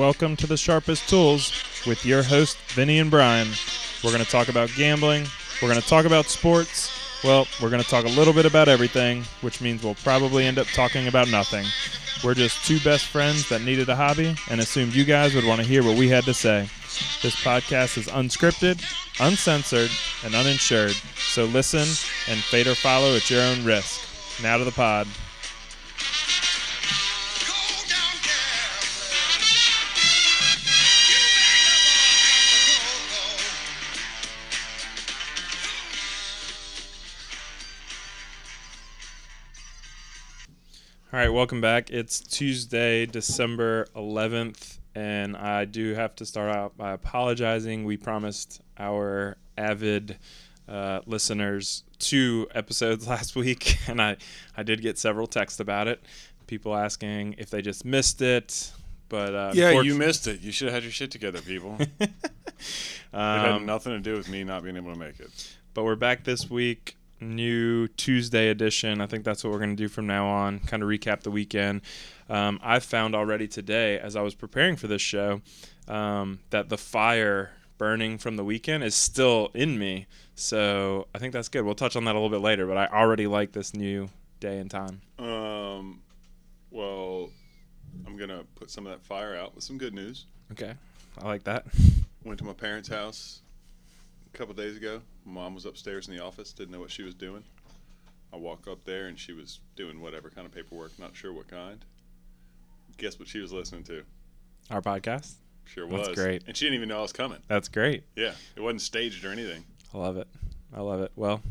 Welcome to the Sharpest Tools with your host, Vinnie and Brian. We're going to talk about gambling. We're going to talk about sports. Well, we're going to talk a little bit about everything, which means we'll probably end up talking about nothing. We're just two best friends that needed a hobby and assumed you guys would want to hear what we had to say. This podcast is unscripted, uncensored, and uninsured, so listen and fade or follow at your own risk. Now to the pod. All right, welcome back. It's Tuesday, December 11th, and I do have to start out by apologizing. We promised our avid uh, listeners two episodes last week, and I, I did get several texts about it. People asking if they just missed it, but uh, Yeah, you missed it. You should have had your shit together, people. it had um, nothing to do with me not being able to make it. but we're back this week. New Tuesday edition. I think that's what we're going to do from now on. Kind of recap the weekend. Um, I found already today, as I was preparing for this show, um, that the fire burning from the weekend is still in me. So I think that's good. We'll touch on that a little bit later. But I already like this new day and time. Um, well, I'm gonna put some of that fire out with some good news. Okay, I like that. Went to my parents' house a couple days ago. Mom was upstairs in the office, didn't know what she was doing. I walk up there and she was doing whatever kind of paperwork, not sure what kind. Guess what she was listening to? Our podcast. Sure was. That's great. And she didn't even know I was coming. That's great. Yeah, it wasn't staged or anything. I love it. I love it. Well,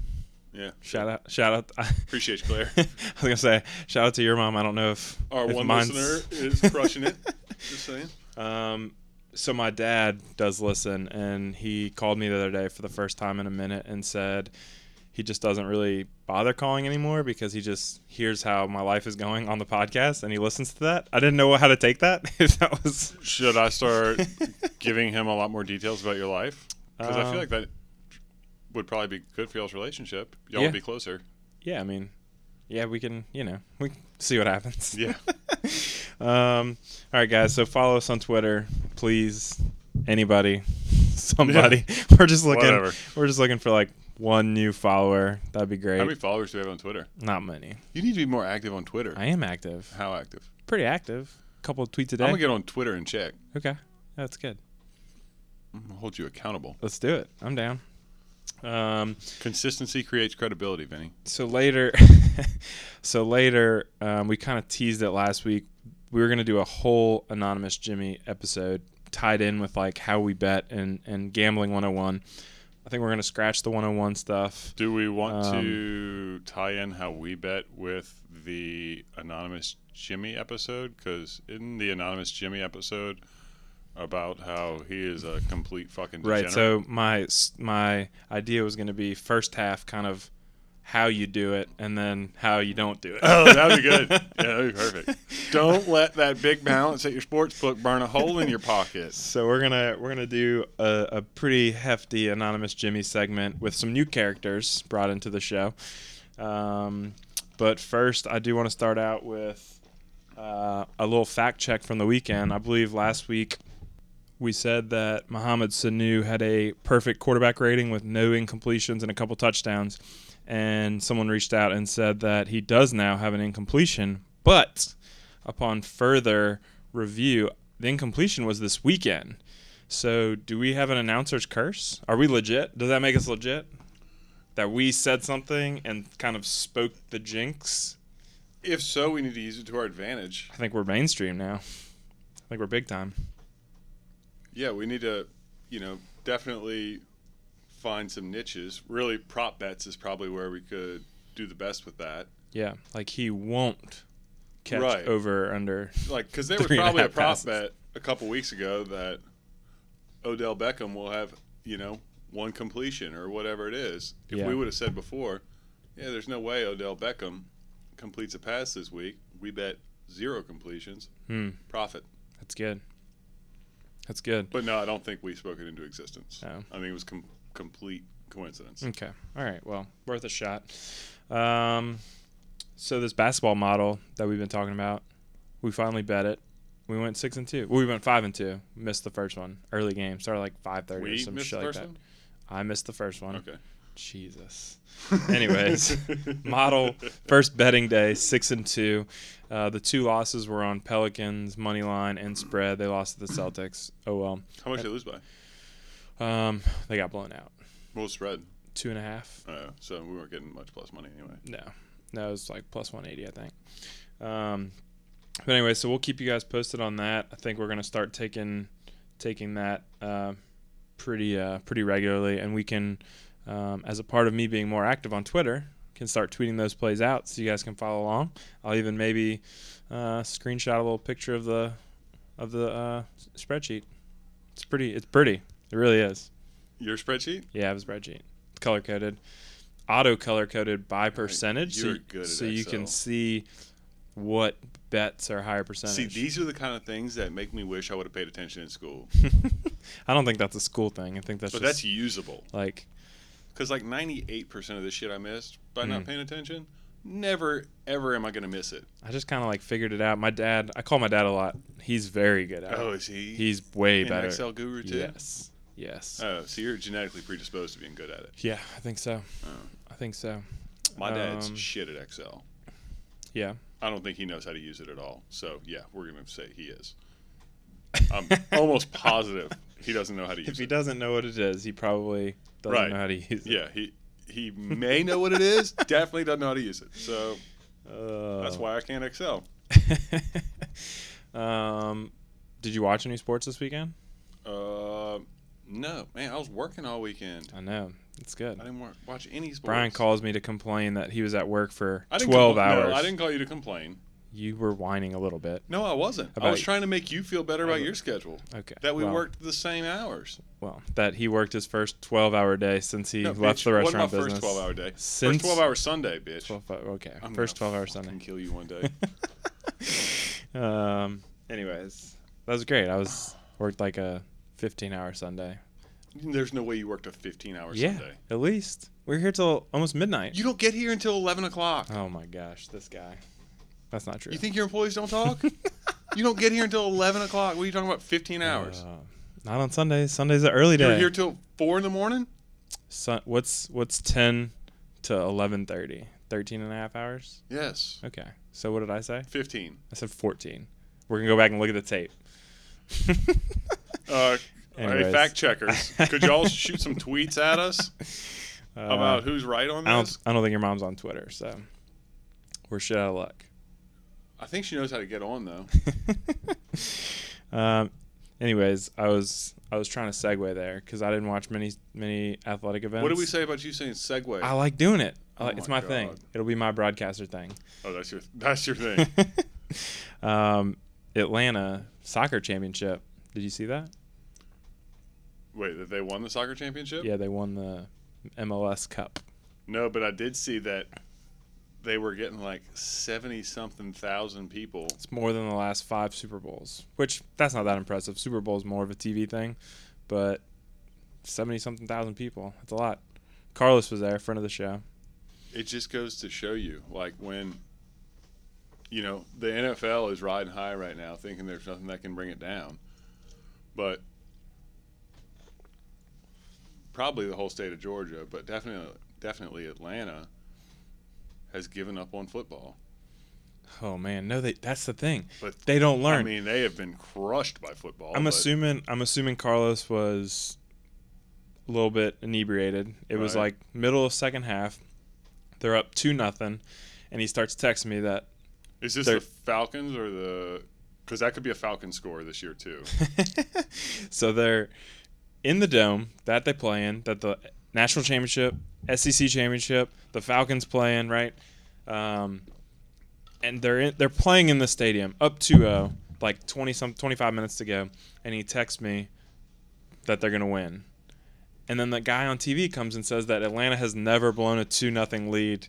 Yeah. shout out, shout out. Appreciate you, Claire. I was gonna say shout out to your mom. I don't know if Our if one mine's- listener is crushing it. Just saying. Um, so my dad does listen, and he called me the other day for the first time in a minute and said he just doesn't really bother calling anymore because he just hears how my life is going on the podcast and he listens to that. I didn't know how to take that. If that was Should I start giving him a lot more details about your life? Because I Um, feel like that would probably be good for y'all's relationship. Y'all Yeah. would be closer. yeah, I mean, yeah, we can, you know, we see what happens. Yeah. um, all right, guys. So follow us on Twitter, please. Anybody, somebody. We're just looking. Whatever. We're just looking for like one new follower. That'd be great. How many followers do we have on Twitter? Not many. You need to be more active on Twitter. I am active. How active? Pretty active. A couple of tweets a day. I'm gonna get on Twitter and check. okay, that's good. I'm gonna hold you accountable. Let's do it. I'm down. Um, Consistency creates credibility, Vinnie. so later, so later, um, we kind of teased it last week. We were gonna do a whole anonymous Jimmy episode tied in with like how we bet and and gambling 101. I think we're gonna scratch the 101 stuff. Do we want Um, to tie in how we bet with the anonymous Jimmy episode? Because in the anonymous Jimmy episode about how he is a complete fucking degenerate. Right. So my my idea was gonna be first half kind of how you do it and then how you don't do it. Oh, that'd be good. Yeah, that'd be perfect. Don't let that big balance at your sports book burn a hole in your pocket. So we're gonna we're gonna do a, a pretty hefty anonymous Jimmy segment with some new characters brought into the show. Um, but first, I do want to start out with uh, a little fact check from the weekend. I believe last week we said that Mohamed Sanu had a perfect quarterback rating with no incompletions and a couple touchdowns. And someone reached out and said that he does now have an incompletion, but upon further review, the incompletion was this weekend. So, do we have an announcer's curse? Are we legit? Does that make us legit? That we said something and kind of spoke the jinx? If so, we need to use it to our advantage. I think we're mainstream now. I think we're big time. Yeah, we need to, you know, definitely find some niches. Really, prop bets is probably where we could do the best with that. Yeah, like he won't catch Right. over or under. Like, because there was probably a prop passes. bet a couple weeks ago that Odell Beckham will have, you know, one completion or whatever it is. If Yeah. we would have said before, yeah, there's no way Odell Beckham completes a pass this week, we bet zero completions, Hmm, profit. that's good. That's good. But no, I don't think we spoke it into existence. Oh. I mean, it was com- complete coincidence. Okay. All right. Well, worth a shot. Um, so this basketball model that we've been talking about, we finally bet it. We went six and two. Well, we went five and two. Missed the first one. Early game. Started like five thirty or some shit like that. one. I missed the first one. Okay. Jesus. Anyways, model first betting day, six and two. Uh, the two losses were on Pelicans money line and spread. They lost to the Celtics. Oh well. How much did they lose by? Um, they got blown out. What was spread? Two and a half. Uh, so we weren't getting much plus money anyway. No, no, it was like plus one eighty, I think. Um, but anyway, so we'll keep you guys posted on that. I think we're gonna start taking taking that uh, pretty uh, pretty regularly, and we can, um, as a part of me being more active on Twitter, can start tweeting those plays out so you guys can follow along. I'll even maybe uh, screenshot a little picture of the of the uh, spreadsheet. It's pretty. It's pretty. It really is. Your spreadsheet? Yeah, I have a spreadsheet. It's color coded, auto color coded by percentage, so, you're you- good at so you can see what bets are higher percentage. See, these are the kind of things that make me wish I would have paid attention in school. I don't think that's a school thing. I think that's but just that's usable. like Because like 98% of the shit I missed by Mm. not paying attention, never, ever am I going to miss it. I just kind of like figured it out. My dad, I call my dad a lot. He's very good at it. Oh, it. is he? He's way an better. Excel guru too? Yes. Yes. Oh, so you're genetically predisposed to being good at it. yeah, I think so. Oh. I think so. My dad's Um, shit at Excel. Yeah. I don't think he knows how to use it at all. So yeah, we're gonna say he is. I'm almost positive he doesn't know how to use it. If he it. doesn't know what it is, he probably doesn't Right. know how to use it. Yeah, he he may know what it is. definitely doesn't know how to use it. So Uh, that's why I can't excel. um, did you watch any sports this weekend? Uh, no, man, I was working all weekend. I know it's good. I didn't wa- watch any sports. Brian calls me to complain that he was at work for I didn't 12 compl- hours. No, I didn't call you to complain. You were whining a little bit. No, I wasn't. I was trying to make you feel better about Oh. your schedule. Okay. That we well, worked the same hours. Well, that he worked his first 12 hour day since he No, left bitch, the restaurant my business. first twelve hour day. Since first twelve hour Sunday, bitch. 12 okay. I'm first 12 hour Sunday. kill you one day. um, anyways, that was great. I was worked like a 15 hour Sunday. There's no way you worked a 15 hour yeah, Sunday. at least. We are here till almost midnight. You don't get here until 11 o'clock. oh my gosh, this guy. That's not true. You think your employees don't talk? you don't get here until 11 o'clock. What are you talking about? 15 hours. Uh, not on Sundays. Sunday's an early day. You're here till 4 in the morning? Sun, what's what's 10 to 11:30? 13 and a half hours? Yes. Okay. So what did I say? 15. I said 14. We're going to go back and look at the tape. Uh, hey, fact checkers, could y'all shoot some tweets at us Uh, about who's right on I don't this? I don't think your mom's on Twitter, so we're shit out of luck. I think she knows how to get on though. um anyways, I was I was trying to segue there cuz I didn't watch many many athletic events. What did we say about you saying segue? I like doing it. I Oh like, it's my my thing. It'll be my broadcaster thing. oh, that's your that's your thing. um, Atlanta soccer championship. Did you see that? Wait, that they won the soccer championship? Yeah, they won the MLS Cup. No, but I did see that they were getting like seventy something thousand people. It's more than the last five Super Bowls, which that's not that impressive. Super Bowl is more of a TV thing, but seventy something thousand people. That's a lot. Carlos was there, friend of the show. It just goes to show you, like when, you know, the NFL is riding high right now, thinking there's nothing that can bring it down, but probably the whole state of Georgia, but definitely definitely Atlanta has given up on football. Oh man, no, they, that's the thing. But They don't learn. I mean, they have been crushed by football. I'm assuming I'm assuming Carlos was a little bit inebriated. It was like middle of second half. They're up two nothing, and he starts texting me that Is this the Falcons or the? Because that could be a Falcon score this year too. so they're in the dome that they play in, that the national championship, SEC championship, the Falcons playing right, um, and they're in, they're playing in the stadium up 2-0, like twenty some twenty five minutes to go, and he texts me that they're gonna win, and then the guy on TV comes and says that Atlanta has never blown a two nothing lead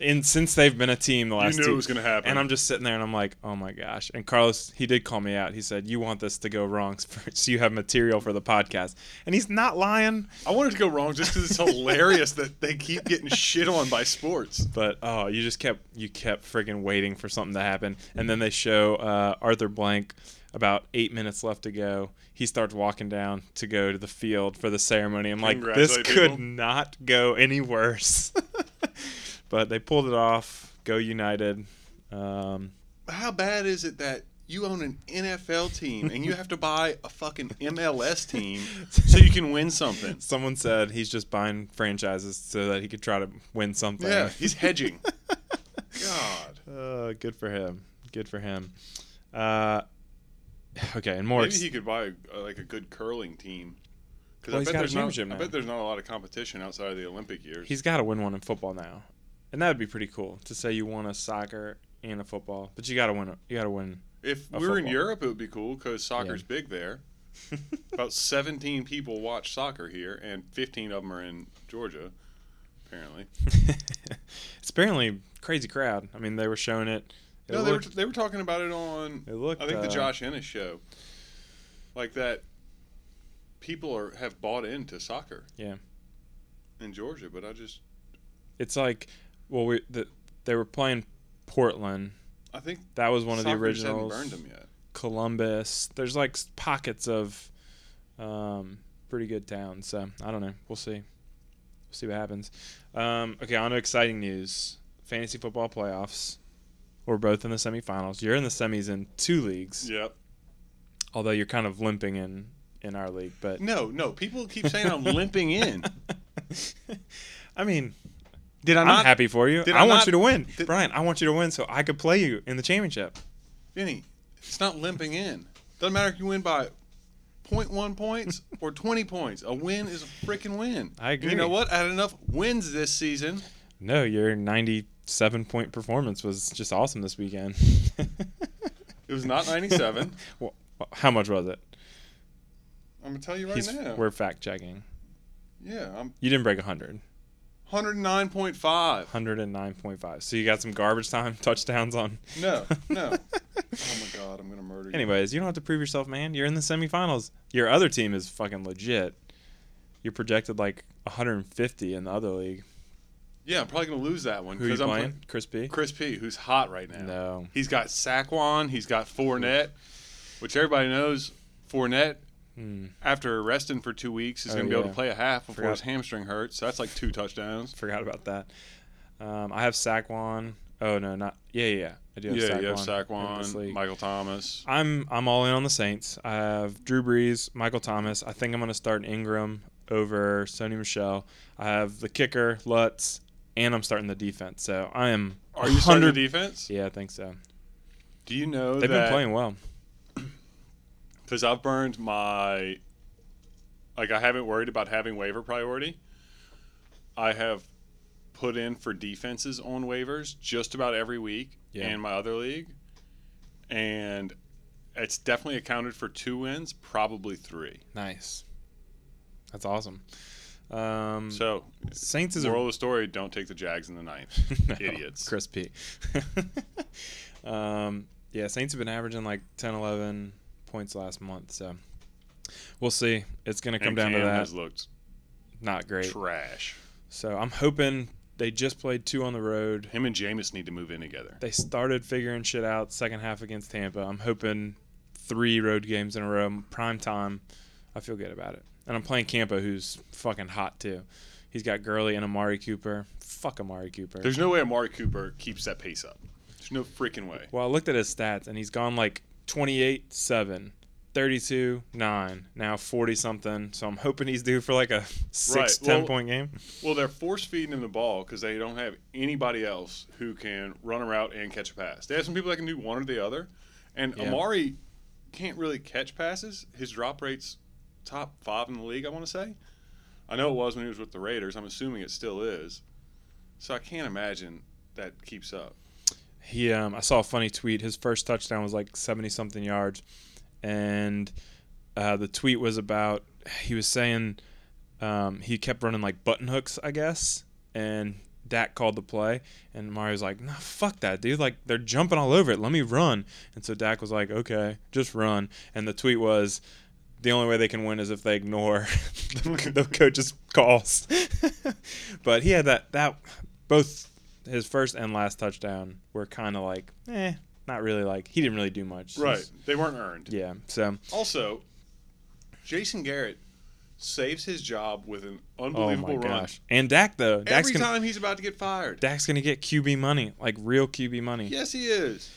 in since they've been a team the last You knew two it was going to happen. And I'm just sitting there and I'm like, oh my gosh. And Carlos, he did call me out. He said, you want this to go wrong so you have material for the podcast. And he's not lying. I wanted to go wrong just because it's hilarious that they keep getting shit on by sports. But oh, you just kept you kept friggin' waiting for something to happen. And then they show uh, Arthur Blank about eight minutes left to go. He starts walking down to go to the field for the ceremony. I'm like, this could people. not go any worse. but they pulled it off. Go United. Um, How bad is it that you own an NFL team and you have to buy a fucking MLS team so you can win something? Someone said he's just buying franchises so that he could try to win something. Yeah, he's hedging. God. Uh, good for him. Good for him. Uh, okay, and more. Maybe ex- he could buy uh, like a good curling team. Because Well, I bet there's not. I bet there's not a lot of competition outside of the Olympic years. he's got to win one in football now, and that would be pretty cool to say you won a soccer and a football. But you got to win. a- You got to win. if we were in. Europe, it would be cool because soccer's big there. About 17 people watch soccer here, and 15 of them are in Georgia, apparently. it's apparently crazy crowd. I mean, they were showing it. It No, they were, looked, they were talking about it on it looked, I think the uh, Josh Ennis show. Like that people are have bought into soccer. Yeah. In Georgia, but I just It's like, well, we the, they were playing Portland. I think That was one of the just hadn't originals. burned them yet. Columbus. There's like pockets of um, pretty good towns. So I don't know. We'll see. We'll see what happens. Um, okay, on to exciting news. Fantasy football playoffs. We're both in the semifinals. You're in the semis in two leagues, Yep. although you're kind of limping in in our league. But No, no. People keep saying I'm limping in. I mean, Did I I'm not? happy for you. did I, I want not- you to win, did- Brian. I want you to win so I could play you in the championship. Vinnie, it's not limping in. Doesn't matter if you win by 0.1 points or 20 points. A win is a freaking win. I And You know what? I had enough wins this season. No, your 97 point performance was just awesome this weekend. It was not 97. Well, how much was it? I'm gonna tell you right He's, now. We're fact checking. Yeah, I'm You didn't break 100. 109.5. 109.5. So you got some garbage time touchdowns on. No, no. oh my god, I'm gonna murder you. Anyways, you don't have to prove yourself, man. You're in the semifinals. Your other team is fucking legit. You're projected like 150 in the other league. Yeah, I'm probably gonna lose that one Who you I'm playing? Chris P? Chris P, who's hot right now. No. He's got Saquon. He's got Fournette, which everybody knows. Fournette, Hmm. after resting for two weeks, he's Oh, going to be able to play a half before Forgot. his hamstring hurts. So that's like two touchdowns. Forgot about that. Um, I have Saquon. Oh no, not yeah, yeah. yeah. I do have yeah, Saquon. you have in this Saquon. Michael Thomas. I'm I'm all in on the Saints. I have Drew Brees, Michael Thomas. I think I'm going to start Ingram over Sony Michel. I have the kicker Lutz, and I'm starting the defense. So I am. Are you starting the defense? Yeah, I think so. Do you know They've been playing well. Because I've burned my like I haven't worried about having waiver priority. I have put in for defenses on waivers just about every week Yeah. in my other league, and it's definitely accounted for two wins, probably three. Nice. That's awesome. Um, So, Saints is a moral of the story: don't take the Jags in the ninth. No, Idiots. Chris P. um, yeah, Saints have been averaging like 10, 11 points last month. So we'll see. It's going to come and down Cam to that. has looked Not great. trash. So I'm hoping they just played two on the road. Him and Jameis need to move in together. They started figuring shit out second half against Tampa. I'm hoping three road games in a row, prime time. I feel good about it. And I'm playing Campa, who's fucking hot too. He's got Gurley and Amari Cooper. Fuck Amari Cooper. There's no way Amari Cooper keeps that pace up. There's no freaking way. Well, I looked at his stats, and he's gone like 28 7, 32 9, now 40 something. So I'm hoping he's due for like a 6 Right, 10 well- point game. Well, they're force feeding him the ball because they don't have anybody else who can run a route and catch a pass. They have some people that can do one or the other, and Yeah. Amari can't really catch passes. His drop rate's top five in the league. I want to say. I know it was when he was with the Raiders. I'm assuming it still is. So I can't imagine that keeps up. He, um, I saw a funny tweet. His first touchdown was like 70 something yards. And uh, the tweet was about, he was saying um, he kept running like button hooks, I guess. And Dak called the play, and Amari's like, "No, fuck that, dude! Like they're jumping all over it. Let me run." And so Dak was like, "Okay, just run." And the tweet was, "The only way they can win is if they ignore the, the coach's calls." but he had that that both his first and last touchdown were kind of like, eh, not really like he didn't really do much. Right. They weren't earned. Yeah. So Also, Jason Garrett saves his job with an unbelievable oh my run. gosh. And Dak though, Dak's Every gonna time he's about to get fired. Dak's gonna get QB money, like real QB money. Yes, he is.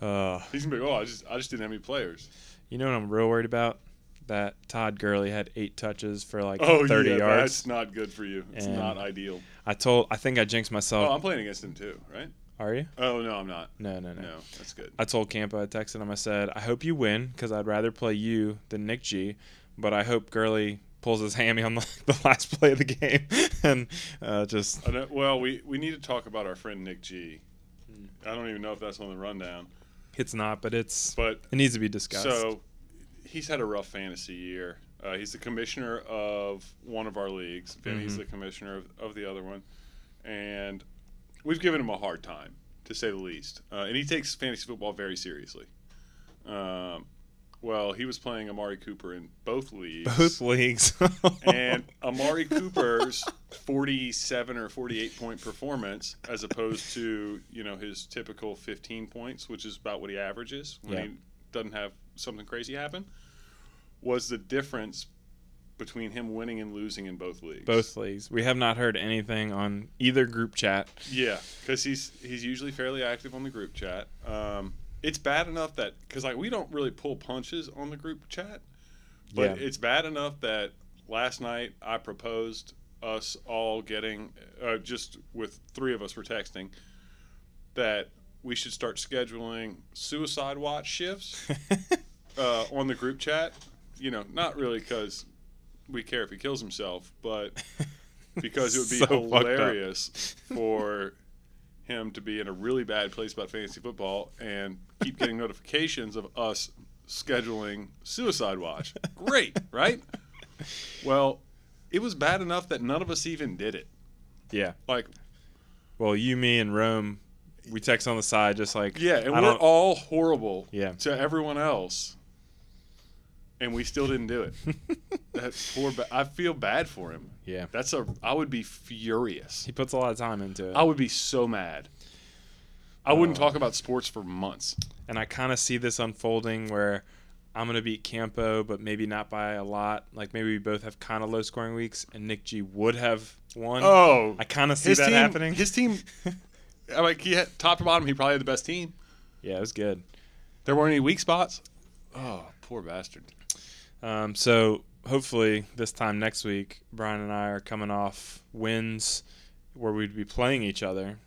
Uh, He's gonna be. Oh, I just, I just didn't have any players. you know what I'm real worried about? That Todd Gurley had eight touches for like Oh, 30 yeah, yards. that's not good for you. It's And- not ideal. I told, I think I jinxed myself. Oh, I'm playing against him too, right? Are you? Oh no, I'm not. No, no, no. No, that's good. I told Campa, I texted him, I said, I hope you win because I'd rather play you than Nick G, but I hope Gurley pulls his hammy on the, the last play of the game and uh, just I know, well, we we need to talk about our friend Nick G. Hmm. Don't even know if that's on the rundown, it's not, but it's but it needs to be discussed. So he's had a rough fantasy year. Uh, he's the commissioner of one of our leagues. Vinnie's Mhm. the commissioner of, of the other one. And we've given him a hard time, to say the least. Uh, and he takes fantasy football very seriously. Um, well, he was playing Amari Cooper in both leagues. both leagues. and Amari Cooper's 47 or 48 point performance, as opposed to you know his typical 15 points, which is about what he averages when Yeah. he doesn't have something crazy happen, was the difference between him winning and losing in both leagues. both leagues. We have not heard anything on either group chat. Yeah, because he's he's usually fairly active on the group chat. Um, it's bad enough that because like we don't really pull punches on the group chat, but Yeah. it's bad enough that last night I proposed us all getting uh, just with three of us were texting that we should start scheduling suicide watch shifts uh, on the group chat. You know, not really because we care if he kills himself, but because it would be So hilarious for him to be in a really bad place about fantasy football and keep getting notifications of us scheduling suicide watch. Great, right? Well, it was bad enough that none of us even did it. Yeah. Like, Well, you, me, and Rome, we text on the side just like yeah, and I we're don't- all horrible Yeah. to everyone else, and we still didn't do it. that poor, ba- I feel bad for him. Yeah. That's a. I would be furious. He puts a lot of time into it. I would be so mad. I wouldn't talk about sports for months. and I kind of see this unfolding where I'm gonna beat Campo, but maybe not by a lot. Like maybe we both have kind of low scoring weeks, and Nick G would have won. Oh, I kind of see that team, happening. His team, I like he had top to bottom. He probably had the best team. yeah, it was good. There weren't any weak spots. Oh, poor bastard. Um, so hopefully this time next week, Brian and I are coming off wins where we'd be playing each other.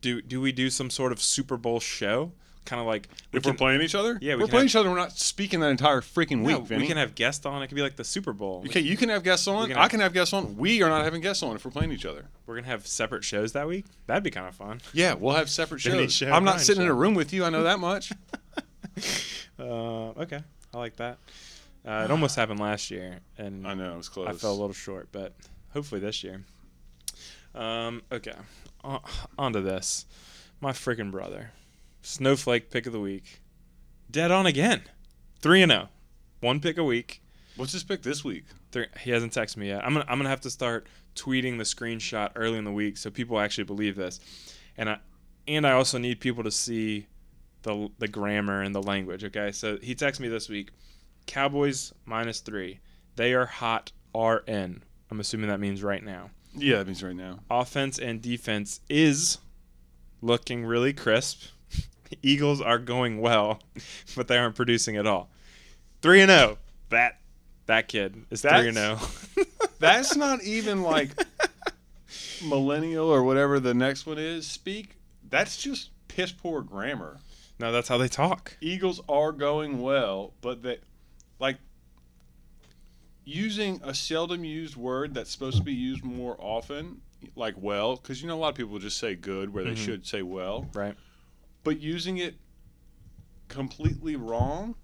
Do do we do some sort of Super Bowl show? Kind of like we If we're playing each other, Yeah, we we're playing have- each other. We're not speaking that entire freaking No, week, Vinnie. we can have guests on. It could be like the Super Bowl. okay, you can have guests on. can I can have guests on. We are not having guests on if we're playing each other. We're gonna have separate shows that week. That'd be kind of fun. Yeah, we'll have separate shows. show, I'm not Brian sitting in a room with you. I know that much. Uh, okay, I like that. Uh, it almost happened last year, and I know it was close. I fell a little short, but hopefully this year. Um, okay, on, on to this. My freaking brother, snowflake pick of the week, dead on again, three and zero, one pick a week. What's his pick this week? Three, he hasn't texted me yet. I'm gonna I'm gonna have to start tweeting the screenshot early in the week so people actually believe this, and I and I also need people to see the the grammar and the language. Okay, so he texted me this week. Cowboys minus three. They are hot. RN. I'm assuming that means right now. Yeah, that means right now. Offense and defense is looking really crisp. Eagles are going well, but they aren't producing at all. Three and zero. That that kid is three and oh. zero. That's not even like millennial or whatever the next one is speak. That's just piss poor grammar. No, that's how they talk. Eagles are going well, but they like using a seldom used word that's supposed to be used more often, like well, because you know a lot of people just say good where they Mhm. should say well, Right. but using it completely wrong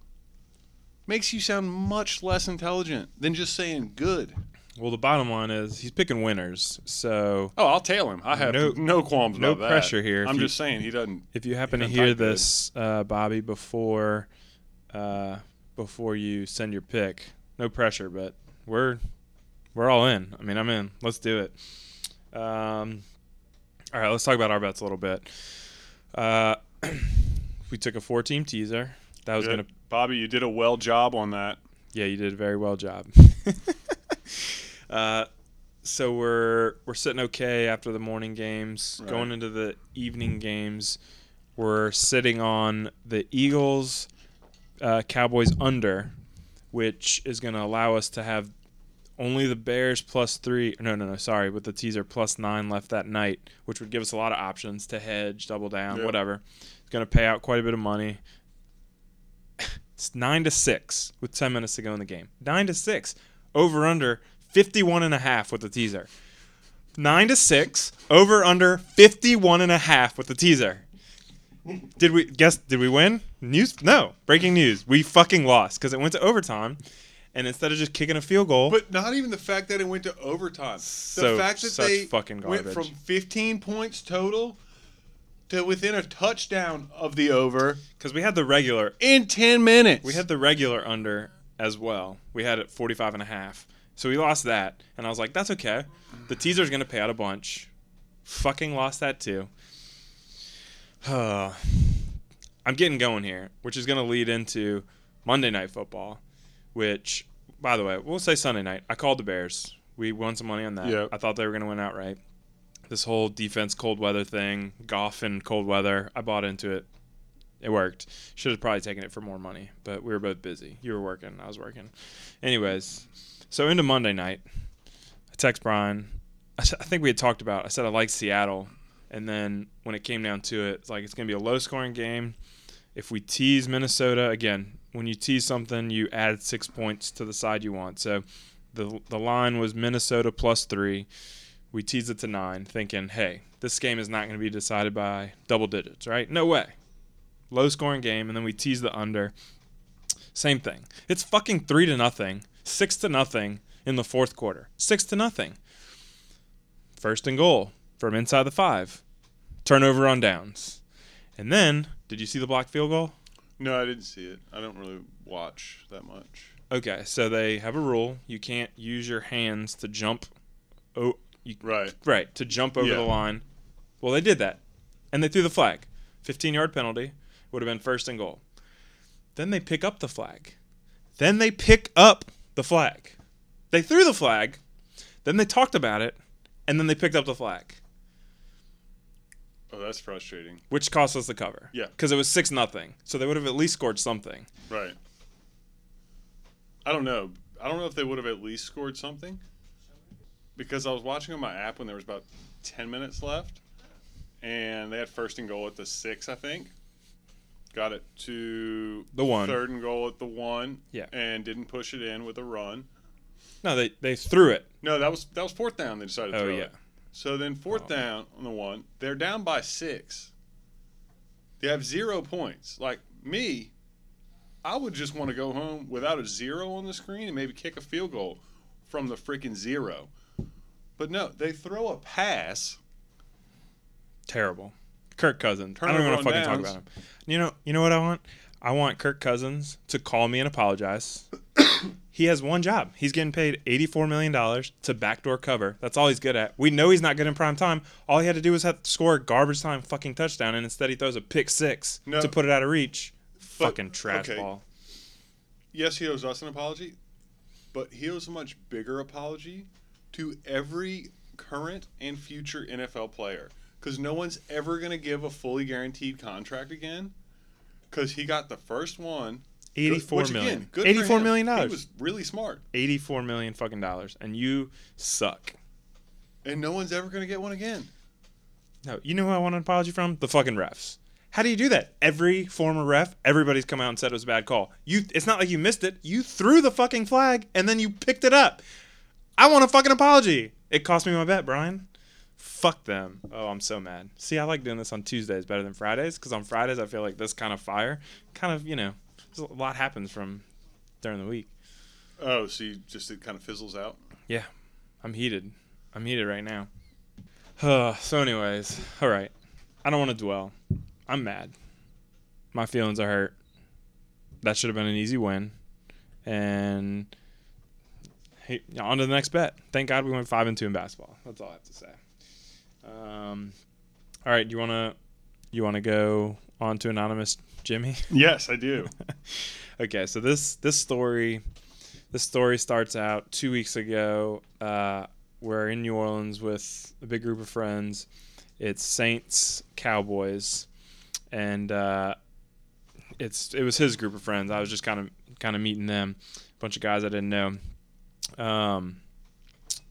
makes you sound much less intelligent than just saying good. Well, the bottom line is he's picking winners. So Oh, I'll tail him. I have No- no, qualms no about that. pressure here. I'm just saying he doesn't. if you happen to hear not that good. this, uh, Bobby, before uh, before you send your pick, no pressure, but we're we're all in. I mean, I'm in. Let's do it. Um, all right, let's talk about our bets a little bit. Uh, we took a four-team teaser. That was Good. gonna Bobby, you did a well job on that. Yeah, you did a very well job. uh, so we're we're sitting okay after the morning games. Right. Going into the evening games, we're sitting on the Eagles, uh, Cowboys under, which is going to allow us to have only the Bears plus three. No, no, no. Sorry, with the teaser plus nine left that night, which would give us a lot of options to hedge, double down, Yeah. whatever. It's going to pay out quite a bit of money. It's nine to six with ten minutes to go in the game. Nine to six. Over under 51 and a half with the teaser. Nine to six. Over under 51 and a half with the teaser. Did we guess? Did we win? News? No. Breaking news. We fucking lost because it went to overtime, and instead of just kicking a field goal, But not even the fact that it went to overtime. So- the fact that they fucking went from 15 points total to within a touchdown of the over because we had the regular, in 10 minutes. we had the regular under as well. We had it 45 and a half. So we lost that, and I was like, that's okay. The teaser's gonna pay out a bunch. Fucking lost that too. I'm getting going here, which is gonna lead into Monday night football, which, by the way, we'll say Sunday night. I called the Bears. We won some money on that. Yep. I thought they were gonna win outright. This whole defense cold weather thing, golf and cold weather, I bought into it. It worked. Should have probably taken it for more money, but we were both busy. You were working, I was working. Anyways, so into Monday night, I text Brian. I think we had talked about. I said I like Seattle, and then when it came down to it, it's like it's going to be a low-scoring game. If we tease Minnesota again, when you tease something, you add six points to the side you want. So the the line was Minnesota plus three. We teased it to nine, thinking, hey, this game is not going to be decided by double digits, right? No way. Low scoring game, and then we tease the under. Same thing. It's fucking three to nothing, six to nothing in the fourth quarter. Six to nothing. First and goal from inside the five. Turnover on downs. And then, did you see the blocked field goal? No, I didn't see it. I don't really watch that much. Okay, so they have a rule. You can't use your hands to jump. Oh, you, Right. right, to jump over Yeah. the line. Well, they did that. And they threw the flag. 15 yard penalty would have been first and goal. Then they pick up the flag. Then they pick up the flag. They threw the flag. Then they talked about it. And then they picked up the flag, Oh, that's frustrating. which cost us the cover. Yeah. Because it was 6 nothing. So they would have at least scored something. Right. I don't know. I don't know if they would have at least scored something. Because I was watching on my app when there was about 10 minutes left. And they had first and goal at the six, I think. Got it to The one. third and goal at the one. Yeah. And didn't push it in with a run. No, they, they threw it. No, that was that was fourth down. They decided to Oh, throw yeah. it. So then fourth Oh. down on the one, they're down by six. They have zero points. Like me, I would just want to go home without a zero on the screen and maybe kick a field goal from the freaking zero. But no, they throw a pass. Terrible. Kirk Cousins. I don't even want to fucking talk about him. You know, you know what I want? I want Kirk Cousins to call me and apologize. he has one job. He's getting paid $84 million to backdoor cover. That's all he's good at. We know he's not good in prime time. All he had to do was have to score a garbage time fucking touchdown, and instead he throws a pick six No. to put it out of reach. Fucking trash okay. ball. Yes, he owes us an apology, but he owes a much bigger apology to every current and future NFL player because no one's ever going to give a fully guaranteed contract again because he got the first one. Eighty-four which, million. Again, good Eighty-four million He was really smart, Eighty-four million fucking dollars, and you suck. and no one's ever going to get one again. No, you know who I want an apology from? The fucking refs. How do you do that? Every former ref, everybody's come out and said it was a bad call. You, it's not like you missed it. You threw the fucking flag and then you picked it up. I want a fucking apology. It cost me my bet, Brian. Fuck them. Oh, I'm so mad. See, I like doing this on Tuesdays better than Fridays because on Fridays I feel like this kind of fire, kind of you know, a lot happens from during the week. Oh, so you just it kind of fizzles out. Yeah, I'm heated. I'm heated right now. Uh, so, anyways, all right. I don't want to dwell. I'm mad. My feelings are hurt. That should have been an easy win. And hey, on to the next bet. Thank God we went five and two in basketball. That's all I have to say. Um, all right, do you wanna you wanna go on to anonymous Jimmy? Yes, I do. okay, so this this story this story starts out two weeks ago. Uh, we're in New Orleans with a big group of friends. It's Saints Cowboys, and uh, it's it was his group of friends. I was just kind of kind of meeting them, a bunch of guys I didn't know. Um,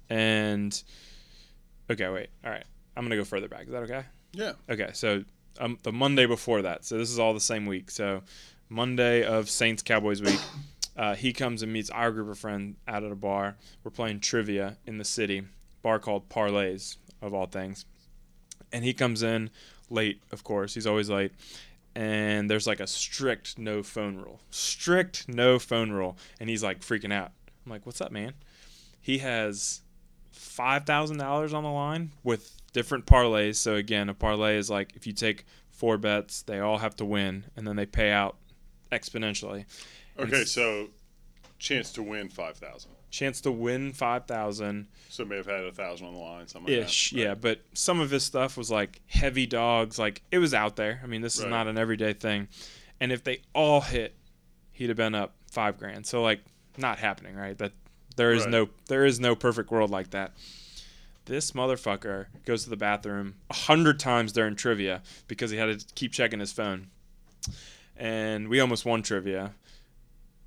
and okay, wait, all right, I'm gonna go further back. Is that okay? Yeah. Okay, so um, the Monday before that. So this is all the same week. So Monday of Saints Cowboys week. Uh, he comes and meets our group of friends out at a bar. We're playing trivia in the city, bar called Parlays of all things. And he comes in late, of course. He's always late. And there's like a strict no phone rule. Strict no phone rule. And he's like freaking out. I'm like, what's up, man? He has $5,000 on the line with different parlays. So again, a parlay is like if you take four bets, they all have to win, and then they pay out exponentially. Okay, so chance to win five thousand. Chance to win five thousand. So may have had a thousand on the line, something like ish, that. Right. yeah. But some of his stuff was like heavy dogs, like it was out there. I mean, this is Right. not an everyday thing. And if they all hit, he'd have been up five grand. So like, not happening, right? That there is Right. no there is no perfect world like that. This motherfucker goes to the bathroom a hundred times during trivia because he had to keep checking his phone. And we almost won trivia,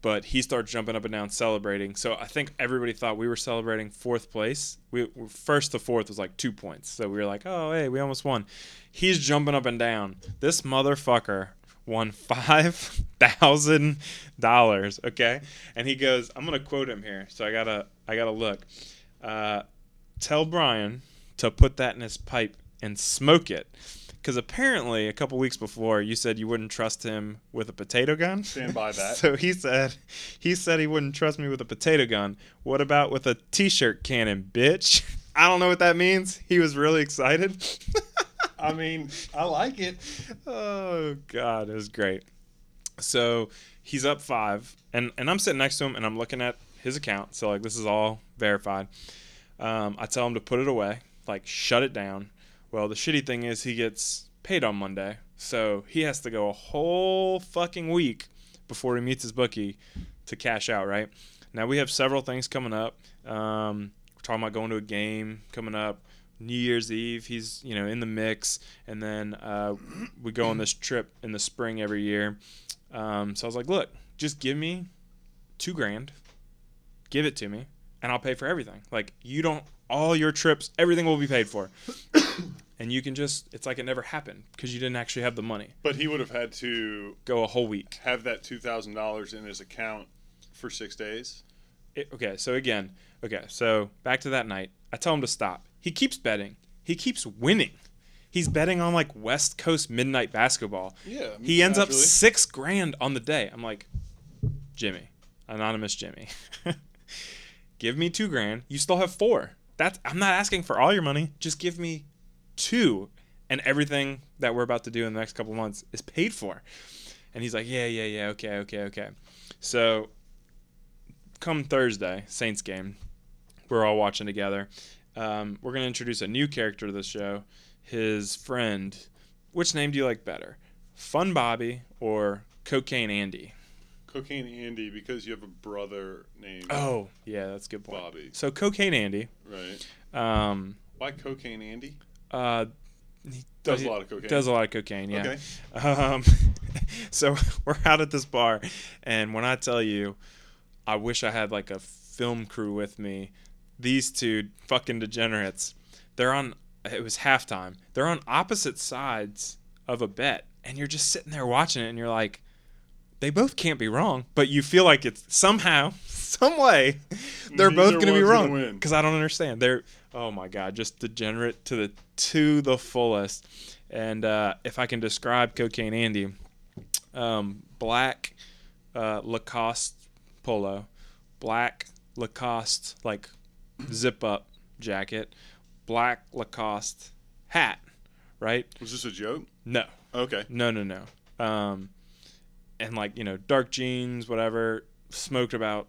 but he starts jumping up and down celebrating. So I think everybody thought we were celebrating fourth place. We first to fourth was like two points, so we were like, "Oh, hey, we almost won." He's jumping up and down. This motherfucker won five thousand dollars. Okay, and he goes, "I'm gonna quote him here." So I gotta I gotta look. Uh, tell Brian to put that in his pipe and smoke it. Because apparently, a couple weeks before, you said you wouldn't trust him with a potato gun. Stand by that. so he said, he said he wouldn't trust me with a potato gun. What about with a t-shirt cannon, bitch? I don't know what that means. He was really excited. I mean, I like it. oh God, it was great. So he's up five, and and I'm sitting next to him, and I'm looking at his account. So like this is all verified. Um, I tell him to put it away, like shut it down. Well, the shitty thing is he gets paid on Monday, so he has to go a whole fucking week before he meets his bookie to cash out. Right now, we have several things coming up. Um, we're talking about going to a game coming up. New Year's Eve, he's you know in the mix, and then uh, we go on this trip in the spring every year. Um, so I was like, look, just give me two grand, give it to me, and I'll pay for everything. Like you don't, all your trips, everything will be paid for, and you can just, it's like it never happened because you didn't actually have the money. But he would have had to Go a whole week. have that two thousand dollars in his account for six days. It- okay, so again, okay, so back to that night. I tell him to stop. He keeps betting. He keeps winning. He's betting on like West Coast midnight basketball. Yeah, He ends up six grand on the day. I'm like, Jimmy, anonymous Jimmy, give me two grand. You still have four. That's I'm not asking for all your money. Just give me two, and everything that we're about to do in the next couple months is paid for. And he's like, yeah, yeah, yeah, okay, okay, okay. So come Thursday, Saints game, we're all watching together. Um, we're gonna introduce a new character to the show. His friend. Which name do you like better, Fun Bobby or Cocaine Andy? Cocaine Andy because you have a brother named Oh, yeah, that's a good point. Bobby, So Cocaine Andy. right? Um, Why Cocaine Andy? uh, he Does a lot of cocaine. Does a lot of cocaine, yeah. Okay. Um, so we're out at this bar, and when I tell you, I wish I had like a film crew with me. These two fucking degenerates, they're on. It was halftime. They're on opposite sides of a bet, and you're just sitting there watching it, and you're like, they both can't be wrong, but you feel like it's somehow, some way, they're both going to be wrong because I don't understand. They're oh my god, just degenerate to the to the fullest. And uh, if I can describe Cocaine Andy, um, black uh, Lacoste polo, black Lacoste like zip up jacket, black Lacoste hat, right? Was this a joke? No, Okay. no, no, no. Um, and like you know, dark jeans, whatever. Smoked about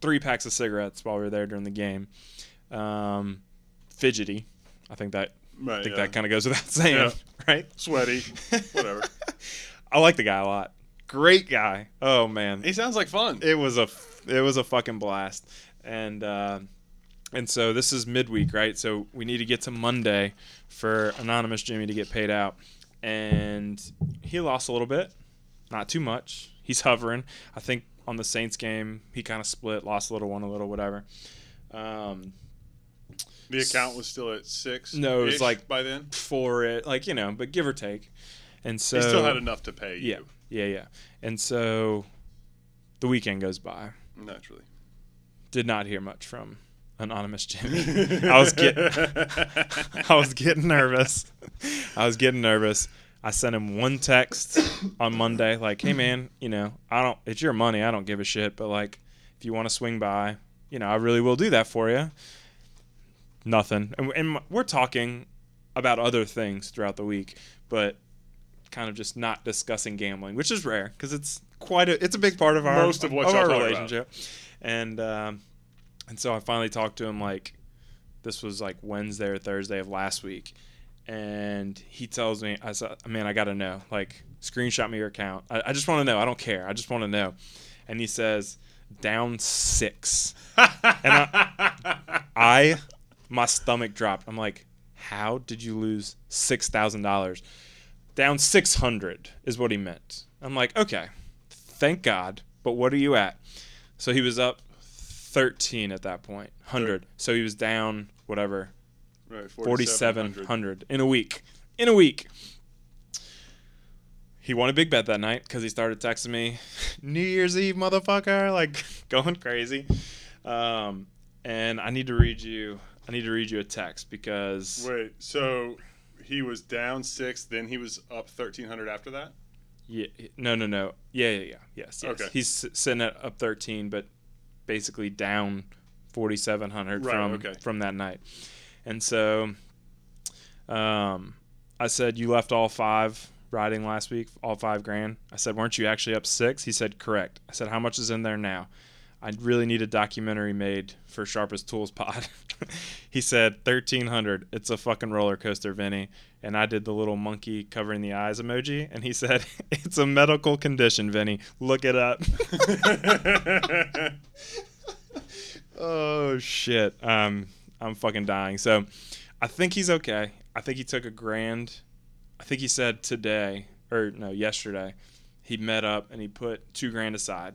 three packs of cigarettes while we were there during the game. Um, fidgety. I think that Right. I think yeah. that kind of goes without saying, Yeah. right? Sweaty. Whatever. I like the guy a lot. Great guy. Oh man, He sounds like fun. it was a it was a fucking blast and uh, and so this is midweek right so we need to get to monday for anonymous jimmy to get paid out and he lost a little bit not too much he's hovering i think on the saints game he kind of split lost a little one a little whatever um, the account was still at six. No, it was like- by then. for it like you know but give or take and so he still had enough to pay yeah you. yeah yeah and so the weekend goes by Naturally. did not hear much from anonymous Jimmy. I was getting I was getting nervous. I was getting nervous. I sent him one text on Monday, like, "Hey man, you know, I don't. It's your money. I don't give a shit. But like, if you want to swing by, you know, I really will do that for you." Nothing, and, and we're talking about other things throughout the week, but kind of just not discussing gambling, which is rare because it's quite a it's a big part of our Most of what y'all our talk about. relationship. And um, and so I finally talked to him like this was like Wednesday or Thursday of last week, and he tells me, I said, man, I gotta know, like screenshot me your account. I, I just want to know. I don't care. I just want to know. And he says down six. And I, I my stomach dropped. I'm like, how did you lose six thousand dollars? Down six hundred is what he meant. I'm like, okay, thank God. But what are you at? So he was up thirteen at that point, hundred. So he was down whatever, right. forty seven hundred in a week. In a week. He won a big bet that night because he started texting me, New Year's Eve, motherfucker, like going crazy. Um, and I need to read you. I need to read you a text because Wait. So he was down six. Then he was up thirteen hundred after that. yeah, no, no, no, yeah, yeah, yeah, yes, yes. Okay. He's sitting at up thirteen, but basically down forty seven hundred Right, from okay. from that night. And so, um, I said you left all five riding last week, all five grand. I said, weren't you actually up six? He said, correct. I said, how much is in there now? I really need a documentary made for Sharpest Tools Pod. he said, thirteen hundred. It's a fucking roller coaster, Vinnie. And I did the little monkey covering the eyes emoji, and he said, it's a medical condition, Vinnie. Look it up. oh shit. Um, I'm fucking dying. So, I think he's okay. I think he took a grand. I think he said today or no yesterday, he met up and he put two grand aside.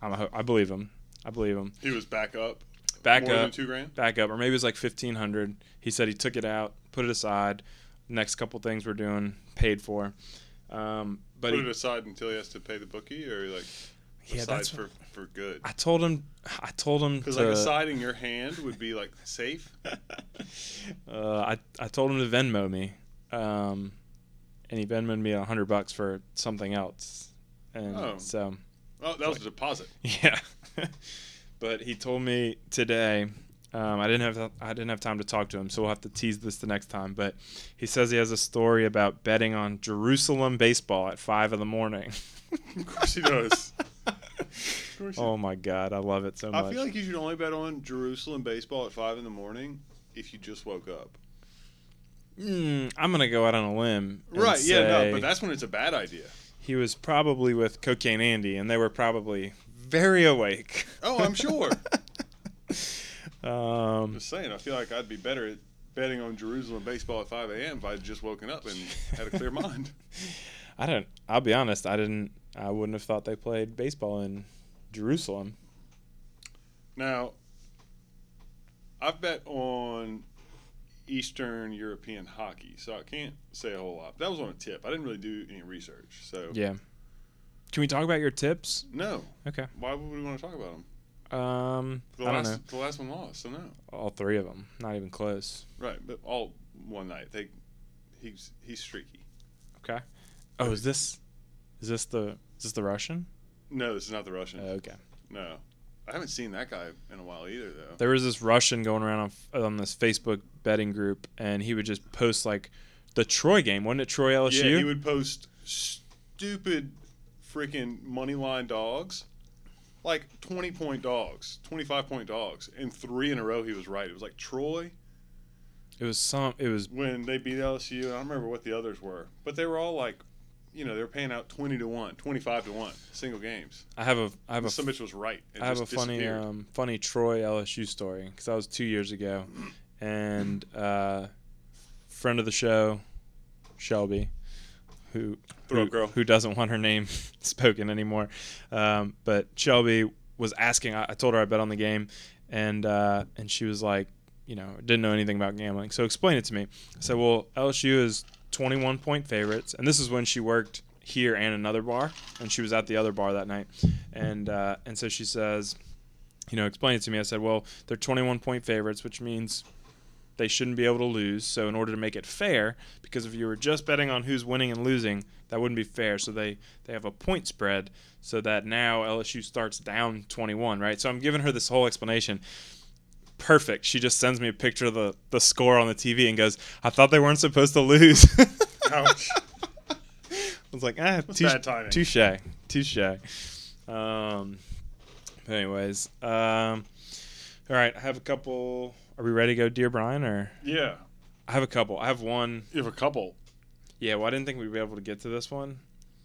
I'm a, I believe him. I believe him. he was back up. Back more than up, two grand. back up, or maybe it was like fifteen hundred. He said he took it out, put it aside. Next couple things we're doing paid for. Um, but Put he, it aside until he has to pay the bookie, or like yeah, aside that's for for good. I told him. I told him Because to. like aside in your hand would be like safe. uh, I I told him to Venmo me, um, and he Venmoed me a hundred bucks for something else, and Oh. so Oh, that was a deposit. yeah. but he told me today. Um, I didn't have I didn't have time to talk to him, so we'll have to tease this the next time. But he says he has a story about betting on Jerusalem baseball at five in the morning. Of course he does. Of oh my god, I love it so much. I feel like you should only bet on Jerusalem baseball at five in the morning if you just woke up. Mm, I'm gonna go out on a limb. and Right? Yeah. No. But that's when it's a bad idea. he was probably with Cocaine Andy, and they were probably very awake. Oh, I'm sure. um, Just saying. I feel like I'd be better at betting on Jerusalem baseball at 5 a.m. if I'd just woken up and had a clear mind. I don't. I'll be honest. I didn't. I wouldn't have thought they played baseball in Jerusalem. Now, I've bet on Eastern European hockey, so I can't say a whole lot. That was on a tip. I didn't really do any research, so Yeah. Can we talk about your tips? no. Okay. Why would we want to talk about them? Um, The I don't last, know. the last one lost, so no. All three of them. Not even close. Right, but all one night. They, he's he's streaky. Okay. Oh, is this? Is this the? Is this the Russian? No, this is not the Russian. Oh, okay. no, I haven't seen that guy in a while either, though. There was this Russian going around on, on this Facebook betting group, and he would just post like the Troy game. Wasn't it Troy LSU? Yeah, he would post stupid freaking money line dogs, like twenty point dogs, twenty five point dogs, and three in a row he was right. It was like Troy it was some. It was when they beat LSU. I don't remember what the others were, but they were all like, you know, they were paying out twenty to one, 25 to one, single games. I have a. I have a. Some bitch was right. It I have a funny, um, funny Troy LSU story because that was two years ago, and uh, friend of the show, Shelby, who who, girl. who doesn't want her name spoken anymore, um, but Shelby was asking. I, I told her I bet on the game, and uh, and she was like, you know, didn't know anything about gambling. So explain it to me. I said, well, LSU is 21 point favorites, and this is when she worked here and another bar, and she was at the other bar that night, and uh, and so she says, you know, explain it to me. I said, well, they're 21 point favorites, which means they shouldn't be able to lose. So in order to make it fair, because if you were just betting on who's winning and losing, that wouldn't be fair. So they they have a point spread, so that now LSU starts down 21, right? So I'm giving her this whole explanation. Perfect. She just sends me a picture of the, the score on the TV and goes, I thought they weren't supposed to lose. Ouch. I was like, ah, touche, touche, touche. Um, anyways, um, all right. I have a couple. Are we ready to go, dear Brian? Or Yeah, I have a couple. I have one. you have a couple. Yeah, well, I didn't think we'd be able to get to this one.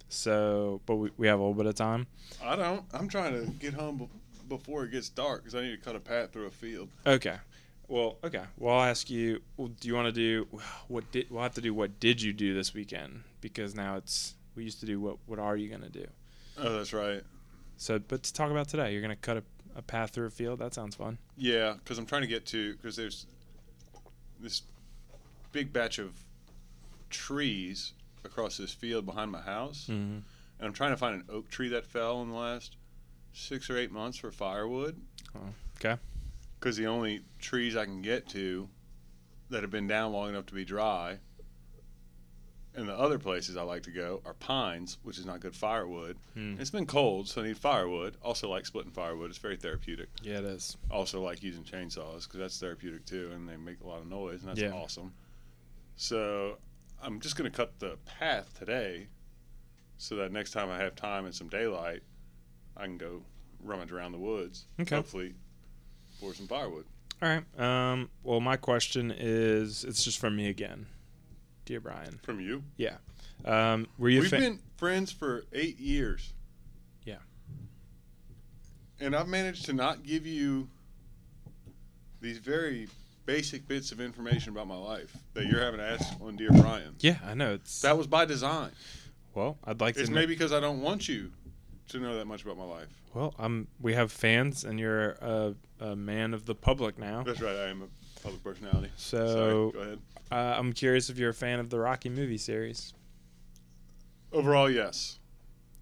So, but we, we have a little bit of time. I don't. I'm trying to get home before it gets dark because I need to cut a path through a field. Okay. Well, okay. Well, I'll ask you. Well, do you want to do what did? We'll have to do. What did you do this weekend? Because now it's. We used to do what. What are you gonna do? Oh, that's right. So, but to talk about today, you're gonna cut a, a path through a field. That sounds fun. Yeah, because I'm trying to get to because there's this big batch of trees across this field behind my house, Mm-hmm. and I'm trying to find an oak tree that fell in the last six or eight months for firewood. Oh, okay. Because the only trees I can get to that have been down long enough to be dry, and the other places I like to go are pines, which is not good firewood. Hmm. It's been cold, so I need firewood. Also like splitting firewood; it's very therapeutic. Yeah, it is. also like using chainsaws because that's therapeutic too, and they make a lot of noise, and that's Yeah. awesome. So I'm just gonna cut the path today, so that next time I have time and some daylight, I can go rummage around the woods. Okay. Hopefully, for some firewood. All right. Um. Well, my question is, it's just from me again, dear Brian. From you, Yeah. Um. Were you? we've fa- been friends for eight years. Yeah. And I've managed to not give you these very basic bits of information about my life that you're having to ask on Dear Brian. yeah, I know. It's That was by design. well. I'd like It's to. It's maybe because I don't want you to know that much about my life. well, I'm. We have fans, and you're a, a man of the public now. That's right. I am a public personality. So Sorry. Go ahead. uh, I'm curious if you're a fan of the Rocky movie series. Overall, yes.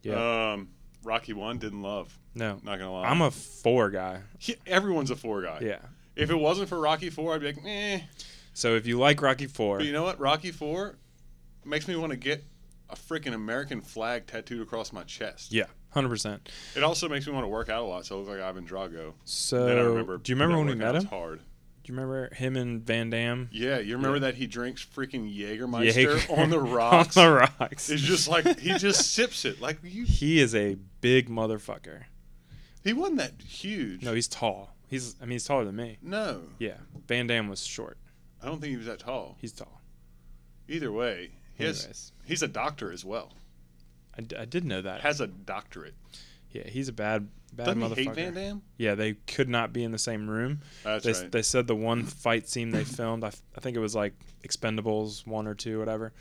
Yeah. Um, Rocky one didn't love. No, Not gonna lie. I'm a four guy. He- everyone's a four guy. Yeah. If it wasn't for Rocky four, I'd be like, eh. So if you like Rocky Four, But you know what? Rocky four makes me want to get a freaking American flag tattooed across my chest. yeah, hundred percent. It also makes me want to work out a lot, so I look like Ivan Drago. So then I remember. do you remember when we met him? Hard. Do you remember him and Van Damme? Yeah, you remember Yeah. that he drinks freaking Jägermeister Jaeger- on the rocks. on the rocks. It's just like he just sips it. Like you, he is a big motherfucker. he wasn't that huge. No, he's tall. He's I mean he's taller than me. no, Yeah, Van Damme was short. I don't think he was that tall. He's tall. Either way, he has, he's a doctor as well. I, d- I did know that. Has a doctorate. Yeah, he's a bad bad Doesn't motherfucker. he hate Van Damme? Yeah, they could not be in the same room. That's they, right. they said the one fight scene they filmed, I, I think it was like Expendables one or two, whatever.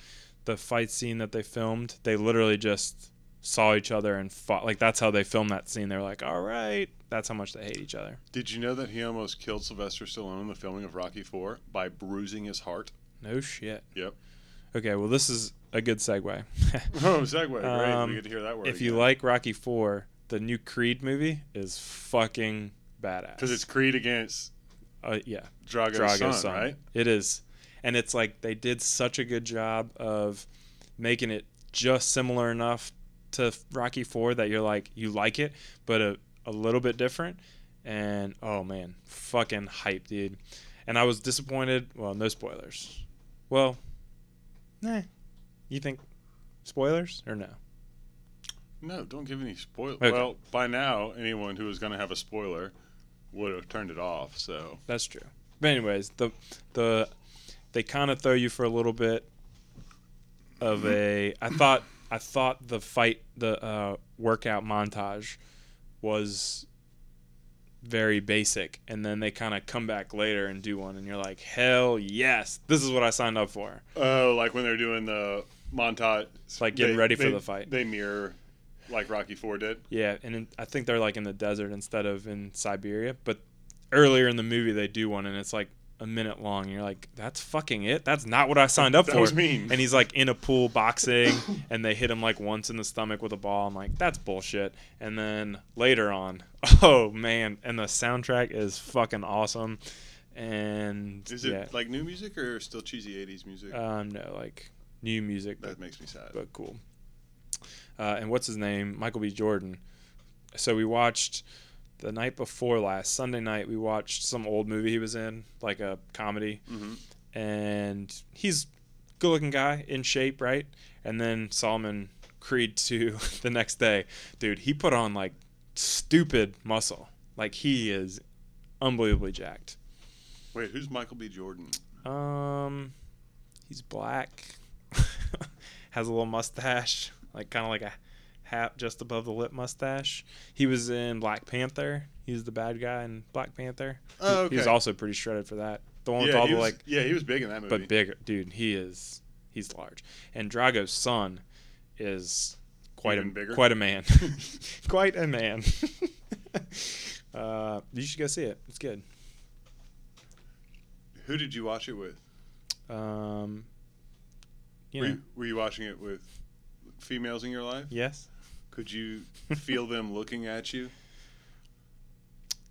The fight scene that they filmed, they literally just saw each other and fought. Like that's how they filmed that scene. They were like, "All right," that's how much they hate each other. Did you know that he almost killed Sylvester Stallone in the filming of Rocky Four by bruising his heart? No shit. Yep. Okay, well this is a good segue. Oh, segue. Great. Um, we get to hear that word. if you like Rocky Four, the new Creed movie is fucking badass. because it's Creed against uh, yeah, Drago's, Drago's son, son. right? It is. And it's like they did such a good job of making it just similar enough to Rocky 4 that you're like you like it, but a, a little bit different. and oh man, fucking hype, dude. And I was disappointed. Well, no spoilers. Well, nah. You think spoilers or no? No, don't give any spoil. Okay. Well, by now, anyone who was going to have a spoiler would have turned it off. So That's true. But anyways, the the they kind of throw you for a little bit of a. I thought I thought the fight the uh, workout montage was very basic, and then they kind of come back later and do one, and you're like, hell yes, this is what I signed up for. Oh, like when they're doing the montage, like getting ready for they- the fight. They mirror like Rocky Four did. Yeah, and in, I think they're like in the desert instead of in Siberia. But earlier in the movie, they do one, and it's like a minute long. And you're like, that's fucking it. That's not what I signed up That for. was mean. And he's like in a pool boxing, and they hit him like once in the stomach with a ball. I'm like, that's bullshit. And then later on, oh man, and the soundtrack is fucking awesome. And Is it yeah, like new music or still cheesy '80s music? um, no, like new music, but that makes me sad. but cool. Uh, and what's his name? Michael B. Jordan. So we watched the night before last Sunday night. We watched some old movie he was in, like a comedy, hmm and he's good-looking guy, in shape, right? And then Solomon Creed two the next day, dude. He put on like stupid muscle. Like he is unbelievably jacked. Wait, who's Michael B. Jordan? Um, he's black, has a little mustache, like kind of like a hat just above the lip mustache. He was in Black Panther. He's the bad guy in Black Panther. He- Oh, He was also pretty shredded for that. The one with all the was, like, yeah, he was big in that movie. but bigger, dude. He is he's large. And Drago's son is quite Even a bigger? quite a man, quite a man. uh, you should go see it. It's good. Who did you watch it with? Um, you were, know, you, were you watching it with females in your life? yes. Could you feel them looking at you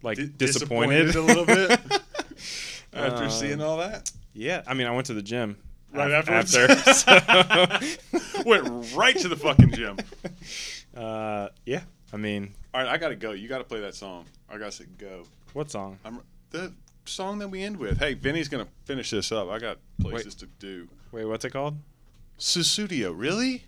like Di- disappointed. disappointed a little bit after Um, seeing all that? Yeah, I mean, I went to the gym Right af- afterwards? after. so- Went right to the fucking gym. Uh, yeah, I mean, All right, I gotta go. You gotta play that song. I gotta say go. what song? I'm the song that we end with. Hey, Vinnie's gonna finish this up. I got places to do. Wait, what's it called? Sussudio, really?